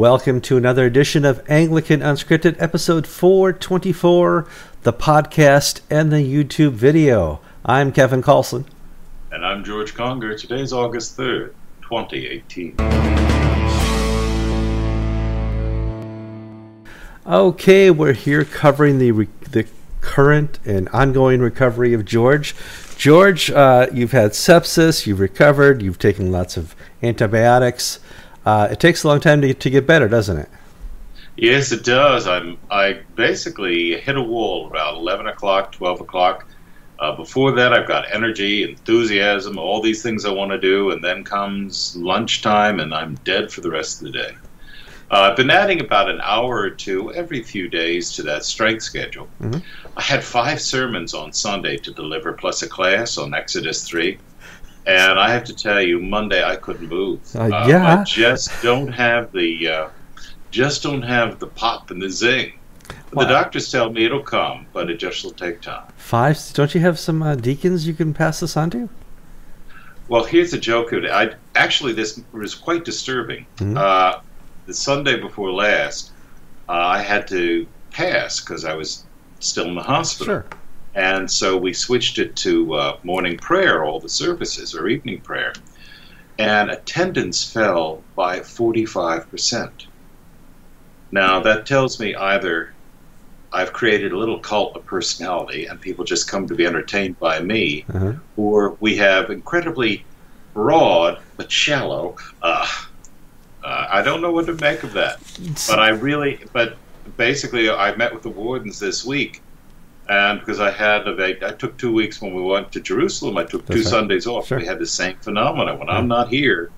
Welcome to another edition of Anglican Unscripted, episode 424, the podcast and the YouTube video. I'm Kevin Carlson. And I'm George Conger. Today's August 3rd, 2018. Okay, we're here covering the, re- the current and ongoing recovery of George. George, uh, you've had sepsis, you've recovered, you've taken lots of antibiotics. Uh, it takes a long time to, to get better, doesn't it? Yes, it does. I'm I basically hit a wall around 11 o'clock, 12 o'clock. Uh, before that, I've got energy, enthusiasm, all these things I want to do, and then comes lunchtime, and I'm dead for the rest of the day. Uh, I've been adding about an hour or two every few days to that strength schedule. Mm-hmm. I had five sermons on Sunday to deliver, plus a class on Exodus 3. And I have to tell you, Monday I couldn't move. Uh, yeah. I just don't have the, uh, just don't have the pop and the zing. The doctors tell me it'll come, but it just will take time. Five? Don't you have some uh, deacons you can pass this on to? Well, here's a joke. I actually this was quite disturbing. Mm-hmm. Uh, the Sunday before last, uh, I had to pass because I was still in the hospital. Sure. And so we switched it to uh, morning prayer, all the services, or evening prayer. And attendance fell by 45%. Now, that tells me either I've created a little cult of personality and people just come to be entertained by me, uh-huh. or we have incredibly broad but shallow uh, uh, I don't know what to make of that. But I really, but basically, I met with the wardens this week, and because I had, a, I took two weeks when we went to Jerusalem. I took That's two right. Sundays off. Sure. We had the same phenomenon. When I'm not here,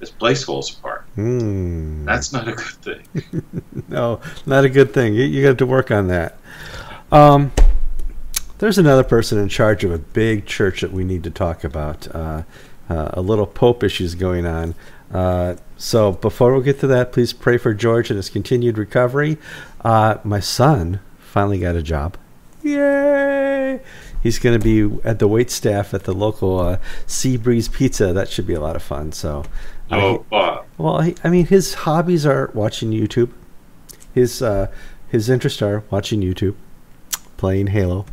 this place falls apart. Mm. That's not a good thing. no, not a good thing. You, you got to work on that. Um, there's another person in charge of a big church that we need to talk about. Uh, uh, a little pope issues going on. Uh, so before we get to that, please pray for George and his continued recovery. Uh, my son finally got a job. Yay! He's going to be at the wait staff at the local uh, Sea Breeze Pizza. That should be a lot of fun. So, oh, uh, well, he, I mean, his hobbies are watching YouTube. His uh, his interests are watching YouTube, playing Halo,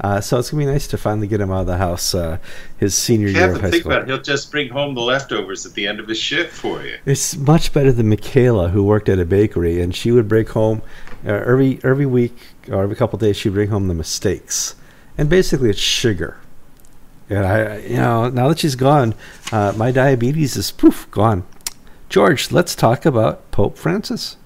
uh, so it's gonna be nice to finally get him out of the house. Uh, his senior year of high think school. About it. He'll just bring home the leftovers at the end of his shift for you. It's much better than Michaela, who worked at a bakery, and she would bring home uh, every every week or every couple days. She'd bring home the mistakes, and basically it's sugar. And I, you know, now that she's gone, uh, my diabetes is poof gone. George, let's talk about Pope Francis.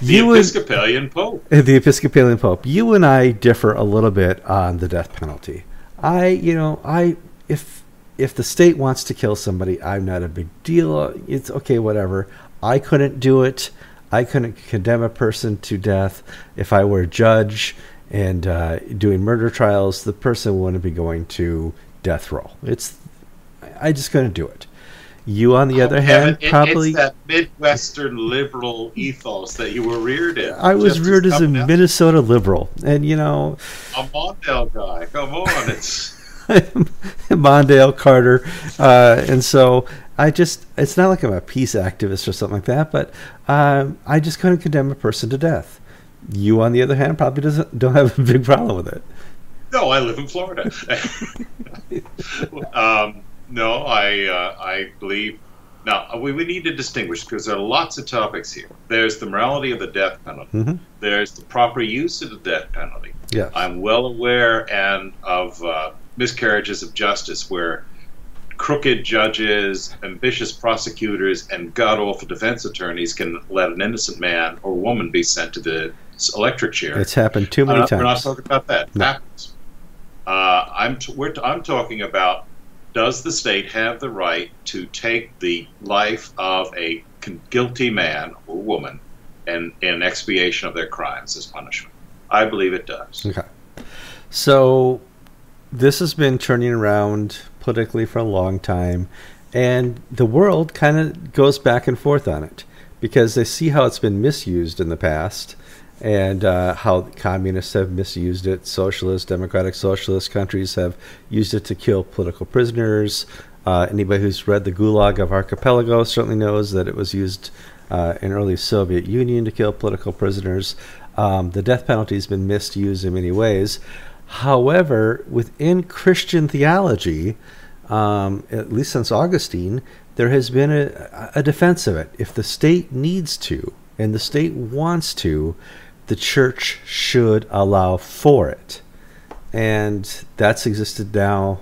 The you Episcopalian and, Pope. The Episcopalian Pope. You and I differ a little bit on the death penalty. I, you know, I if if the state wants to kill somebody, I'm not a big deal. It's okay, whatever. I couldn't do it. I couldn't condemn a person to death if I were a judge and uh, doing murder trials. The person wouldn't be going to death row. It's I just couldn't do it. You, on the oh, other hand, it, probably it's that Midwestern liberal ethos that you were reared in. I was reared as a Minnesota liberal, and you know, a Mondale guy. Come on, it's Mondale Carter, uh, and so I just it's not like I'm a peace activist or something like that, but um, I just couldn't condemn a person to death. You, on the other hand, probably doesn't don't have a big problem with it. No, I live in Florida. um, no, I uh, I believe. Now we, we need to distinguish because there are lots of topics here. There's the morality of the death penalty. Mm-hmm. There's the proper use of the death penalty. Yeah, I'm well aware and of uh, miscarriages of justice where crooked judges, ambitious prosecutors, and god awful defense attorneys can let an innocent man or woman be sent to the electric chair. It's happened too many uh, times. We're not talking about that. No. happens. Uh, I'm t- t- I'm talking about does the state have the right to take the life of a guilty man or woman and in expiation of their crimes as punishment? I believe it does. Okay. So this has been turning around politically for a long time, and the world kind of goes back and forth on it because they see how it's been misused in the past and uh, how communists have misused it. Socialist, democratic socialist countries have used it to kill political prisoners. Uh, anybody who's read the Gulag of Archipelago certainly knows that it was used uh, in early Soviet Union to kill political prisoners. Um, the death penalty has been misused in many ways. However, within Christian theology, um, at least since Augustine, there has been a, a defense of it. If the state needs to and the state wants to, the church should allow for it. And that's existed now,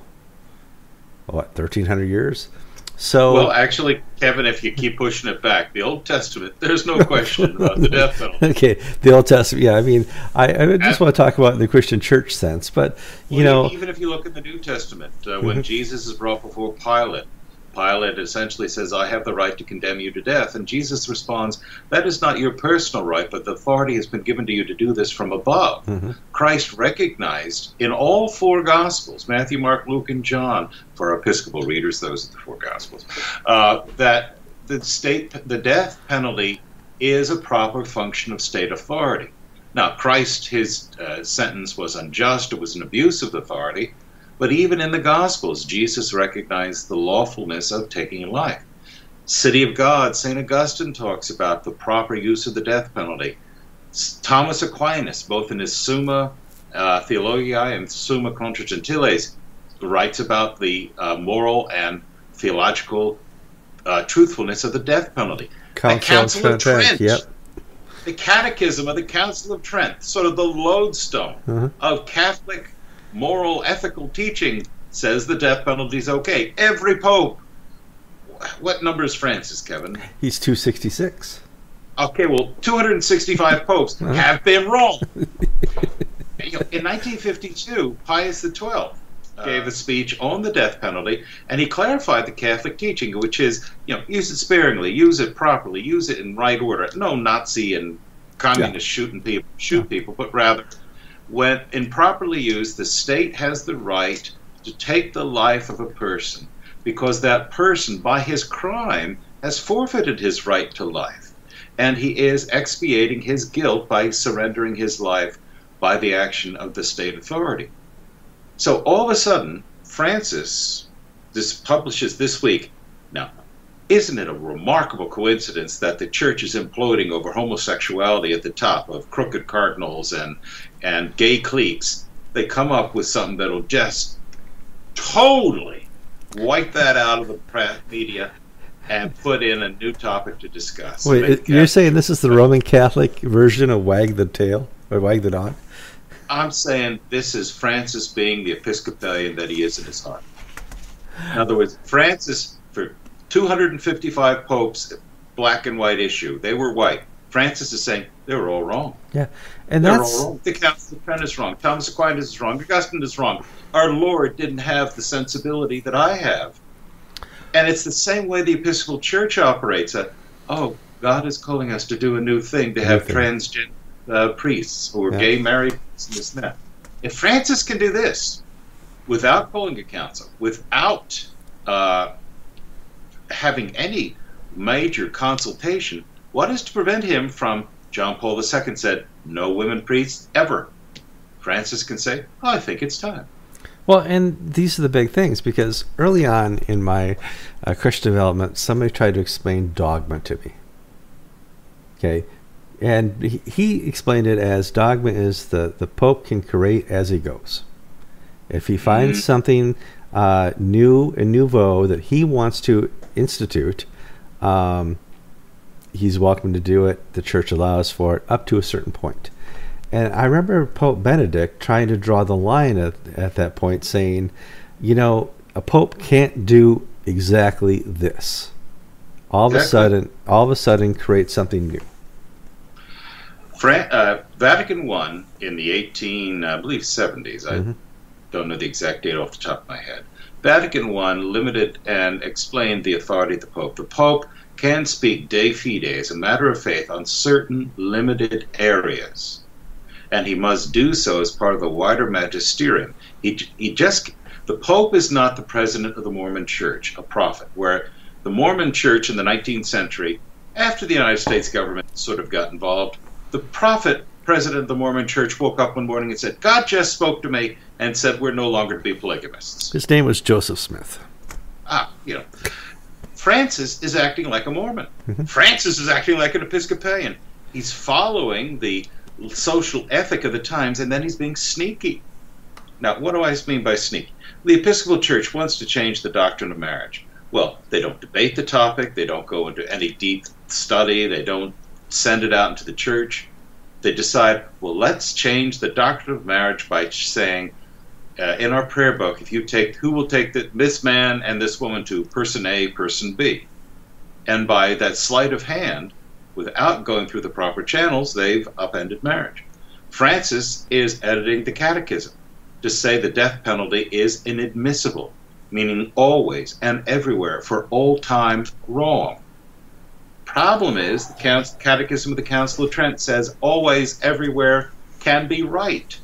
what, 1300 years? So well, actually, Kevin, if you keep pushing it back, the Old Testament, there's no question about the death penalty. okay, the Old Testament. Yeah, I mean, I, I just want to talk about the Christian church sense, but you well, know, even if you look at the New Testament, uh, when mm-hmm. Jesus is brought before Pilate, Pilate essentially says, I have the right to condemn you to death. And Jesus responds, That is not your personal right, but the authority has been given to you to do this from above. Mm-hmm. Christ recognized in all four Gospels Matthew, Mark, Luke, and John, for Episcopal readers, those are the four Gospels, uh, that the state, the death penalty is a proper function of state authority. Now, Christ, his uh, sentence was unjust, it was an abuse of authority. But even in the Gospels, Jesus recognized the lawfulness of taking life. City of God, St. Augustine talks about the proper use of the death penalty. Thomas Aquinas, both in his Summa uh, Theologiae and Summa Contra Gentiles, writes about the uh, moral and theological uh, truthfulness of the death penalty. Council, the Council of Trent, yep. the Catechism of the Council of Trent, sort of the lodestone uh-huh. of Catholic moral, ethical teaching says the death penalty is okay. Every pope. What number is Francis, Kevin? He's 266. Okay, well, 265 popes have been wrong. in 1952, Pius XII uh, gave a speech on the death penalty, and he clarified the Catholic teaching, which is, you know, use it sparingly, use it properly, use it in right order. No Nazi and communist yeah. shooting people, shoot yeah. people, but rather when improperly used, the state has the right to take the life of a person because that person, by his crime, has forfeited his right to life. And he is expiating his guilt by surrendering his life by the action of the state authority. So all of a sudden, Francis this publishes this week. Now, isn't it a remarkable coincidence that the church is imploding over homosexuality at the top of crooked cardinals and and gay cliques? They come up with something that'll just totally wipe that out of the press media and put in a new topic to discuss. Wait, you're saying this is the Roman Catholic version of Wag the Tail or Wag the Dog? I'm saying this is Francis being the Episcopalian that he is in his heart. In other words, Francis, for 255 popes, black and white issue. They were white. Francis is saying they were all wrong. Yeah, and They're that's all wrong. The Council of Trent is wrong. Thomas Aquinas is wrong. Augustine is wrong. Our Lord didn't have the sensibility that I have, and it's the same way the Episcopal Church operates. Uh, oh, God is calling us to do a new thing to have transgender uh, priests or yeah. gay married priests and this and that. If Francis can do this without calling a council, without uh, having any major consultation, what is to prevent him from, John Paul II said, no women priests ever? Francis can say, oh, I think it's time. Well, and these are the big things because early on in my uh, Christian development, somebody tried to explain dogma to me. Okay. And he, he explained it as dogma is the, the Pope can create as he goes. If he finds mm-hmm. something uh, new and nouveau that he wants to institute, um, he's welcome to do it. The church allows for it up to a certain point. And I remember Pope Benedict trying to draw the line at, at that point, saying, you know, a pope can't do exactly this. All exactly. of a sudden, all of a sudden, create something new. Fran- uh, Vatican I in the 18, I believe, 70s. I mm-hmm. don't know the exact date off the top of my head. Vatican I limited and explained the authority of the Pope. The Pope can speak de fide as a matter of faith on certain limited areas, and he must do so as part of the wider magisterium. He, he just the Pope is not the president of the Mormon Church, a prophet, where the Mormon Church in the 19th century, after the United States government sort of got involved, the prophet president of the Mormon Church woke up one morning and said, God just spoke to me and said we're no longer to be polygamists. His name was Joseph Smith. Ah, you know. Francis is acting like a Mormon. Mm-hmm. Francis is acting like an Episcopalian. He's following the social ethic of the times, and then he's being sneaky. Now, what do I mean by sneaky? The Episcopal Church wants to change the doctrine of marriage. Well, they don't debate the topic, they don't go into any deep study, they don't send it out into the church. They decide, well, let's change the doctrine of marriage by saying, uh, in our prayer book, if you take who will take the, this man and this woman to person A, person B, and by that sleight of hand, without going through the proper channels, they've upended marriage. Francis is editing the Catechism to say the death penalty is inadmissible, meaning always and everywhere for all time wrong. Problem is, the Catechism of the Council of Trent says always, everywhere can be right.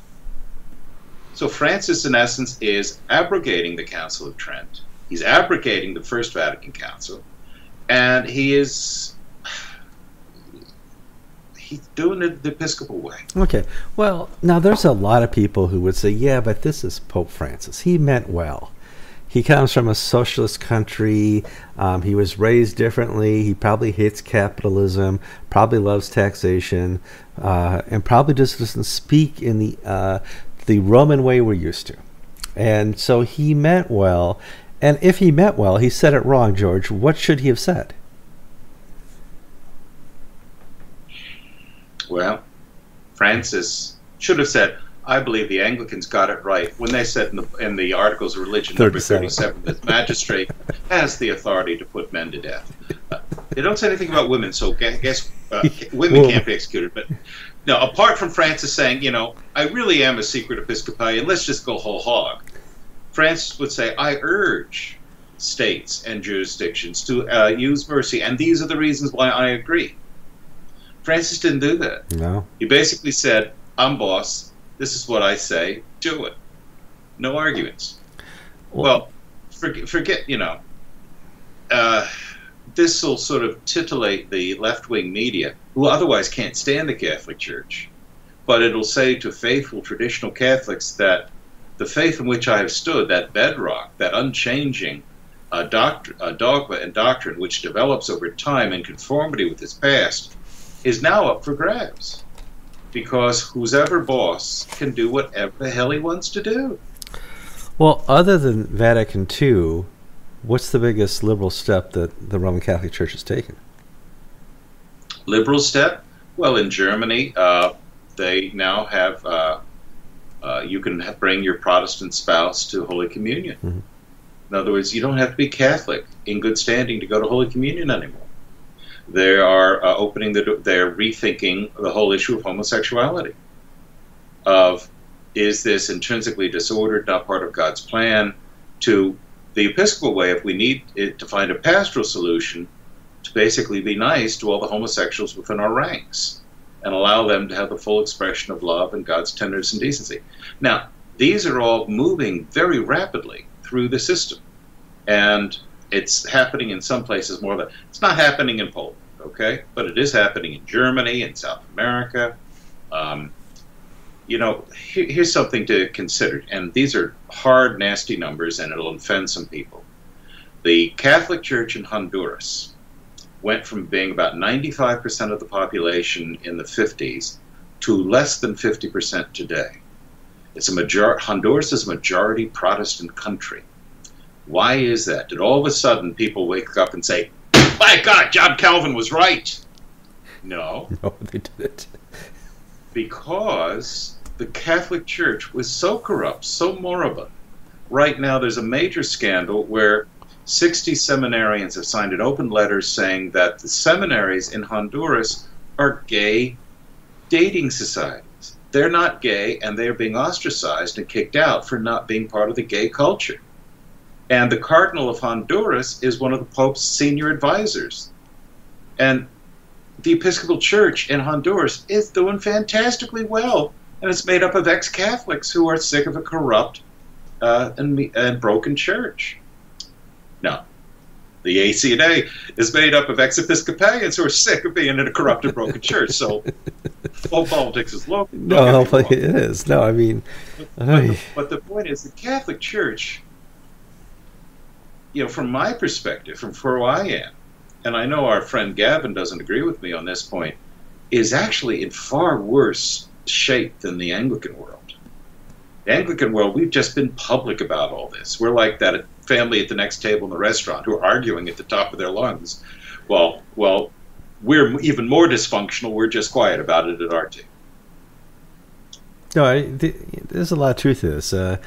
So Francis, in essence, is abrogating the Council of Trent. He's abrogating the First Vatican Council, and he is he's doing it the Episcopal way. Okay. Well, now there's a lot of people who would say, yeah, but this is Pope Francis. He meant well. He comes from a socialist country. Um, he was raised differently. He probably hates capitalism, probably loves taxation, uh, and probably just doesn't speak in the uh, the Roman way we're used to. And so he meant well. And if he meant well, he said it wrong, George. What should he have said? Well, Francis should have said, I believe the Anglicans got it right when they said in the, in the Articles of Religion, 37. number 37, that magistrate has the authority to put men to death. Uh, they don't say anything about women, so I guess uh, women can't be executed. But no, apart from Francis saying, you know, I really am a secret Episcopalian, let's just go whole hog. Francis would say, I urge states and jurisdictions to uh, use mercy, and these are the reasons why I agree. Francis didn't do that. No. He basically said, I'm boss. This is what I say. Do it. No arguments. Well, forget, forget, you know, uh, this will sort of titillate the left wing media, who otherwise can't stand the Catholic Church. But it'll say to faithful traditional Catholics that the faith in which I have stood, that bedrock, that unchanging uh, doct- uh, dogma and doctrine which develops over time in conformity with its past, is now up for grabs because who's ever boss can do whatever the hell he wants to do. Well, other than Vatican II, what's the biggest liberal step that the Roman Catholic Church has taken? Liberal step? Well, in Germany, uh, they now have uh, uh, you can bring your Protestant spouse to Holy Communion. Mm-hmm. In other words, you don't have to be Catholic in good standing to go to Holy Communion anymore. They are uh, opening the they're rethinking the whole issue of homosexuality. Of is this intrinsically disordered, not part of God's plan? To the Episcopal way, if we need it, to find a pastoral solution, to basically be nice to all the homosexuals within our ranks and allow them to have the full expression of love and God's tenderness and decency. Now, these are all moving very rapidly through the system. And it's happening in some places more than it's not happening in Poland, okay, but it is happening in Germany and South America. Um, you know, here, here's something to consider, and these are hard, nasty numbers, and it'll offend some people. The Catholic Church in Honduras went from being about 95% of the population in the 50s to less than 50% today. It's a major- Honduras is a majority Protestant country. Why is that? Did all of a sudden people wake up and say, "My God, John Calvin was right"? No. No, they didn't. because the Catholic Church was so corrupt, so moribund. Right now, there's a major scandal where 60 seminarians have signed an open letter saying that the seminaries in Honduras are gay dating societies. They're not gay, and they're being ostracized and kicked out for not being part of the gay culture. And the Cardinal of Honduras is one of the Pope's senior advisors. And the Episcopal Church in Honduras is doing fantastically well. And it's made up of ex Catholics who are sick of a corrupt uh, and, and broken church. Now, the ACNA is made up of ex Episcopalians who are sick of being in a corrupt and broken church. So, all politics is local. No, it is. No, I mean, but, but, the, but the point is, the Catholic Church you know, from my perspective, from where I am, and I know our friend Gavin doesn't agree with me on this point, is actually in far worse shape than the Anglican world. The Anglican world, we've just been public about all this. We're like that family at the next table in the restaurant who are arguing at the top of their lungs. Well, well, we're even more dysfunctional. We're just quiet about it at our table. No, I, th- there's a lot of truth to this. Uh,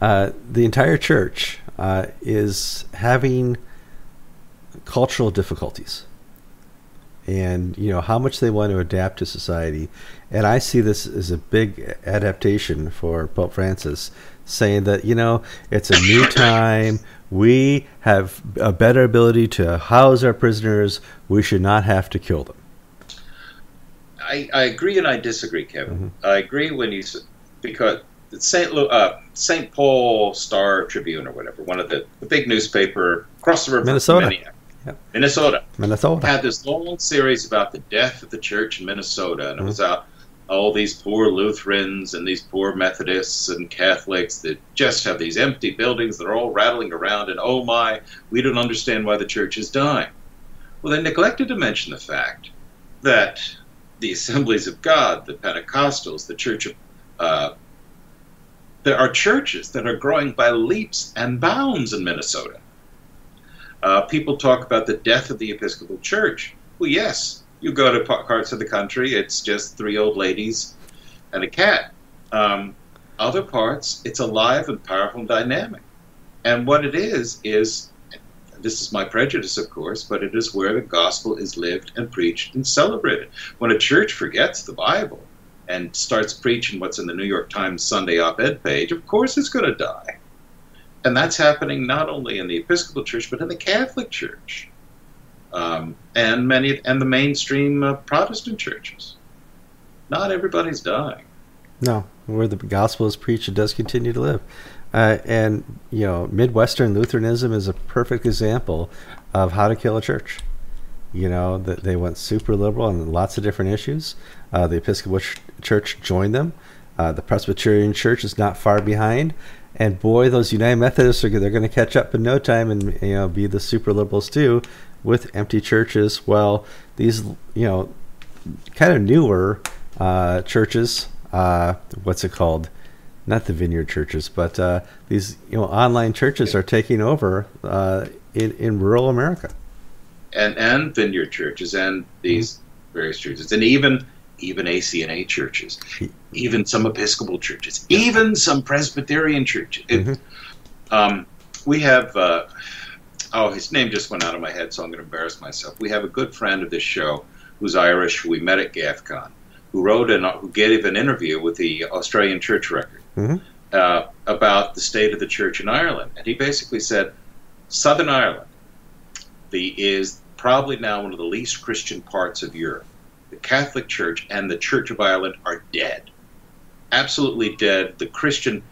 uh, the entire church uh, is having cultural difficulties. And you know how much they want to adapt to society. And i see this as a big adaptation for pope francis saying that you know it's a new time. We have a better ability to house our prisoners. We should not have to kill them. I, I agree and i disagree kevin. Mm-hmm. i agree when you because St. Uh, St. Paul Star Tribune or whatever, one of the, the big newspaper across the river, Minnesota. Yep. Minnesota. Minnesota had this long series about the death of the church in Minnesota, and mm-hmm. it was out all these poor Lutherans and these poor Methodists and Catholics that just have these empty buildings that are all rattling around, and oh my, we don't understand why the church is dying. Well, they neglected to mention the fact that the Assemblies of God, the Pentecostals, the Church of uh, there are churches that are growing by leaps and bounds in Minnesota. Uh, people talk about the death of the Episcopal Church. Well, yes, you go to parts of the country, it's just three old ladies and a cat. Um, other parts, it's alive and powerful and dynamic. And what it is, is this is my prejudice, of course, but it is where the gospel is lived and preached and celebrated. When a church forgets the Bible, and starts preaching what's in the New York Times Sunday op ed page, of course it's going to die. And that's happening not only in the Episcopal Church, but in the Catholic Church. Um, and many and the mainstream uh, Protestant churches. Not everybody's dying. No, where the gospel is preached, it does continue to live. Uh, and you know, Midwestern Lutheranism is a perfect example of how to kill a church. You know, that they went super liberal on lots of different issues. Uh, the Episcopal Church joined them. Uh, the Presbyterian Church is not far behind. And boy, those United Methodists are they're going to catch up in no time and you know be the super liberals too, with empty churches. Well, these you know kind of newer uh, churches, uh, what's it called? Not the vineyard churches, but uh, these you know online churches are taking over uh, in in rural America and and vineyard churches and these various churches and even even ACNA churches, even some Episcopal churches, even some Presbyterian churches. It, mm-hmm. um, we have uh, oh his name just went out of my head, so I'm going to embarrass myself. We have a good friend of this show who's Irish, who we met at GAFCON, who wrote and who gave an interview with the Australian Church Record mm-hmm. uh, about the state of the church in Ireland, and he basically said Southern Ireland the is probably now one of the least Christian parts of Europe. The Catholic Church and the Church of Ireland are dead. Absolutely dead. The Christian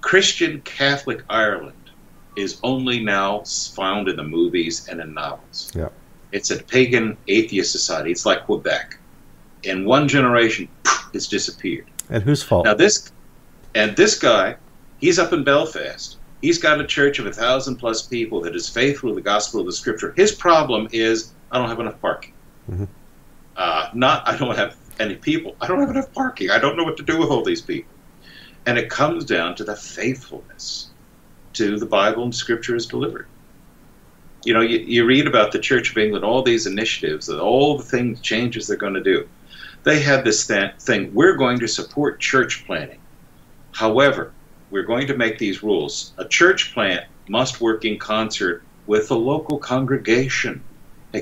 Christian Catholic Ireland is only now found in the movies and in novels. Yeah. It's a pagan atheist society. It's like Quebec. In one generation, it's disappeared. And whose fault? Now this and this guy, he's up in Belfast He's got a church of a thousand plus people that is faithful to the gospel of the scripture. His problem is I don't have enough parking. Mm-hmm. Uh, not I don't have any people. I don't have enough parking. I don't know what to do with all these people. And it comes down to the faithfulness to the Bible and Scripture is delivered. You know, you, you read about the Church of England, all these initiatives, all the things, changes they're going to do. They have this th- thing we're going to support church planting. However, we're going to make these rules. A church plant must work in concert with the local congregation,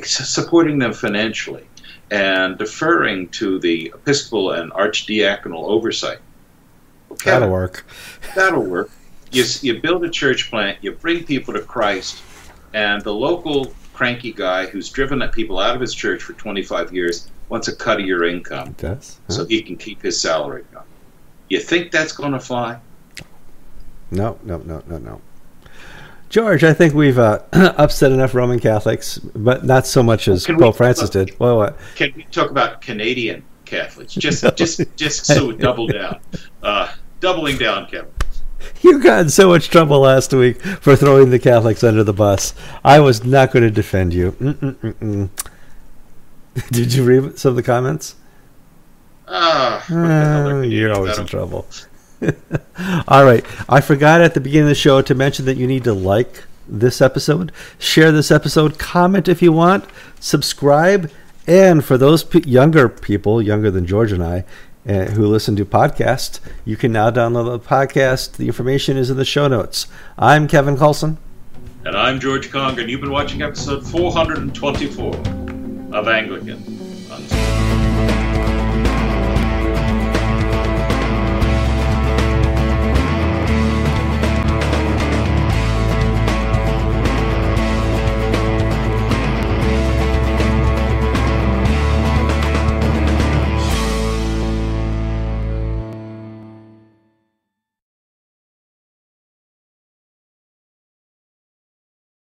supporting them financially and deferring to the episcopal and archdiaconal oversight. Okay, that'll work. That'll work. You, you build a church plant, you bring people to Christ, and the local cranky guy who's driven people out of his church for 25 years wants a cut of your income does, huh? so he can keep his salary. You think that's going to fly? No, no, no, no, no. George, I think we've uh, upset enough Roman Catholics, but not so much as Pope Francis about, did. Well, what? Can we talk about Canadian Catholics? Just, just, just so double down, uh, doubling down, Kevin. You got in so much trouble last week for throwing the Catholics under the bus. I was not going to defend you. Mm-mm-mm-mm. Did you read some of the comments? Ah, Uh, you're always in trouble. All right. I forgot at the beginning of the show to mention that you need to like this episode, share this episode, comment if you want, subscribe, and for those pe younger people, younger than George and I, uh, who listen to podcasts, you can now download the podcast. The information is in the show notes. I'm Kevin Carlson. And I'm George Conger, and you've been watching episode 424 of Anglican.